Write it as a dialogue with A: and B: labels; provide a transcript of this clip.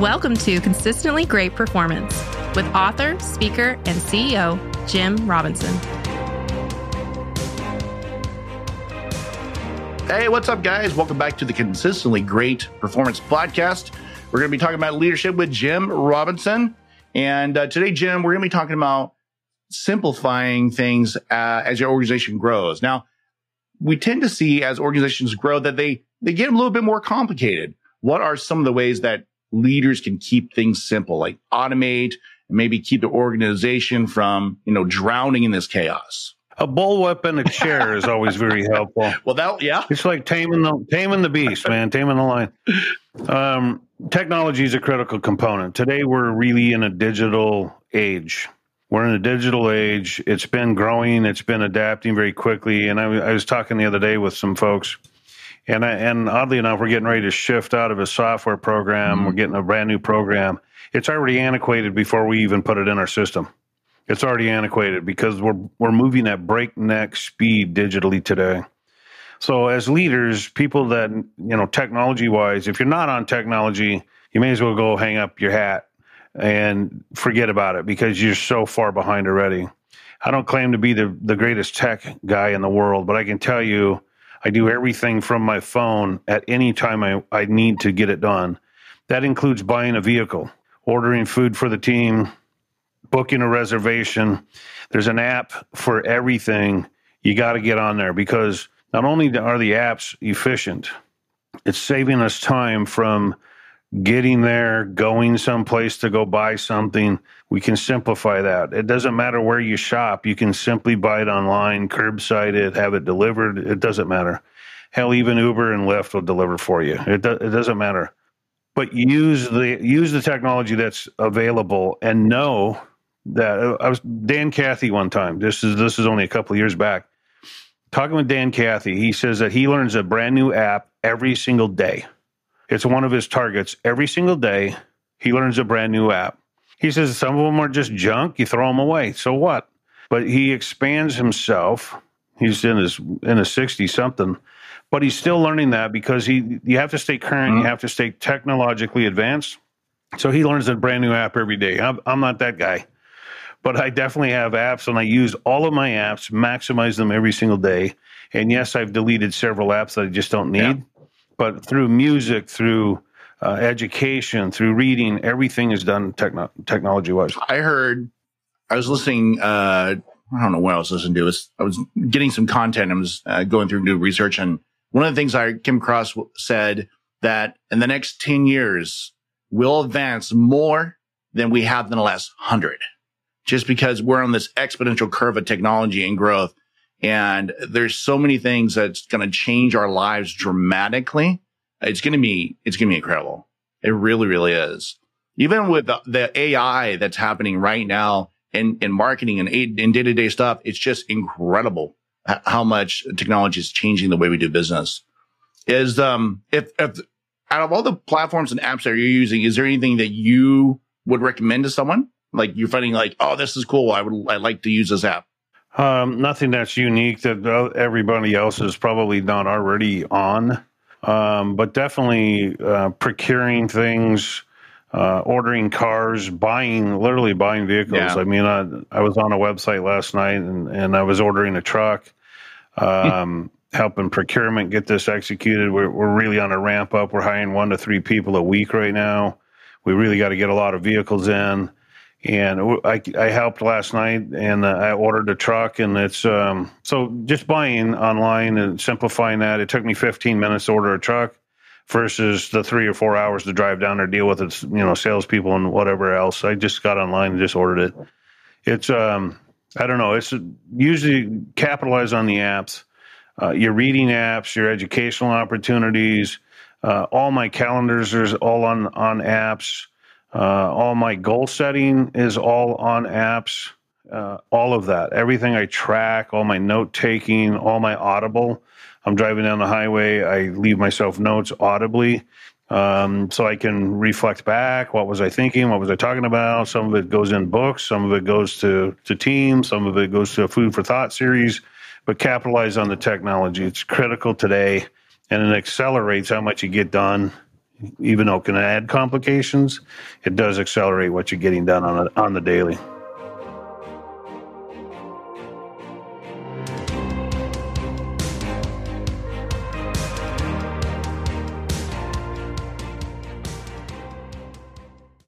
A: Welcome to Consistently Great Performance with author, speaker, and CEO Jim Robinson.
B: Hey, what's up, guys? Welcome back to the Consistently Great Performance Podcast. We're going to be talking about leadership with Jim Robinson. And uh, today, Jim, we're going to be talking about simplifying things uh, as your organization grows. Now, we tend to see as organizations grow that they they get a little bit more complicated. What are some of the ways that leaders can keep things simple, like automate and maybe keep the organization from, you know, drowning in this chaos?
C: A bullwhip and a chair is always very helpful.
B: Well, that yeah,
C: it's like taming the taming the beast, man, taming the lion. Um, technology is a critical component. Today, we're really in a digital age. We're in a digital age. It's been growing. It's been adapting very quickly. And I, I was talking the other day with some folks, and I, and oddly enough, we're getting ready to shift out of a software program. Mm-hmm. We're getting a brand new program. It's already antiquated before we even put it in our system. It's already antiquated because we're we're moving at breakneck speed digitally today. So as leaders, people that you know, technology wise, if you're not on technology, you may as well go hang up your hat and forget about it because you're so far behind already. I don't claim to be the, the greatest tech guy in the world, but I can tell you I do everything from my phone at any time I, I need to get it done. That includes buying a vehicle, ordering food for the team, booking a reservation. There's an app for everything. You got to get on there because not only are the apps efficient, it's saving us time from getting there, going someplace to go buy something. We can simplify that. It doesn't matter where you shop. You can simply buy it online, curbside it, have it delivered. It doesn't matter. Hell, even Uber and Lyft will deliver for you. It, do, it doesn't matter. But use the use the technology that's available and know that uh, I was Dan Cathy one time. This is this is only a couple years back. Talking with Dan Cathy, he says that he learns a brand new app every single day. It's one of his targets. Every single day, he learns a brand new app. He says some of them are just junk. You throw them away. So what? But he expands himself. He's in his in his sixty something, but he's still learning that because he you have to stay current. Mm-hmm. You have to stay technologically advanced. So he learns a brand new app every day. I'm, I'm not that guy but I definitely have apps and I use all of my apps, maximize them every single day. And yes, I've deleted several apps that I just don't need, yeah. But through music, through uh, education, through reading, everything is done techno- technology wise.
B: I heard, I was listening, uh, I don't know what I was listening to. Was, I was getting some content. I was uh, going through new research. And one of the things I came across said that in the next 10 years, we'll advance more than we have in the last hundred just because we're on this exponential curve of technology and growth. And there's so many things that's going to change our lives dramatically. It's going to be, it's going to be incredible. It really, really is. Even with the, the AI that's happening right now in, in marketing and in day to day stuff, it's just incredible how much technology is changing the way we do business. Is, um, if, if out of all the platforms and apps that you're using, is there anything that you would recommend to someone? Like you're finding like, oh, this is cool. I would I like to use this app.
C: Um, nothing that's unique that everybody else is probably not already on, um, but definitely uh, procuring things, uh, ordering cars, buying literally buying vehicles. Yeah. I mean, I, I was on a website last night and, and I was ordering a truck. Um, helping procurement get this executed. We're, we're really on a ramp up. We're hiring one to three people a week right now. We really got to get a lot of vehicles in and I, I helped last night and uh, I ordered a truck and it's um, so just buying online and simplifying that it took me 15 minutes to order a truck versus the three or four hours to drive down there deal with its you know salespeople and whatever else. I just got online and just ordered it. It's um I don't know it's usually capitalize on the apps uh, your reading apps your educational opportunities uh, all my calendars are all on on apps uh, all my goal setting is all on apps. Uh, all of that, everything I track, all my note taking, all my audible. I'm driving down the highway. I leave myself notes audibly. Um, so I can reflect back. What was I thinking? What was I talking about? Some of it goes in books. Some of it goes to, to teams. Some of it goes to a food for thought series, but capitalize on the technology. It's critical today and it accelerates how much you get done even though it can add complications, it does accelerate what you're getting done on a, on the daily.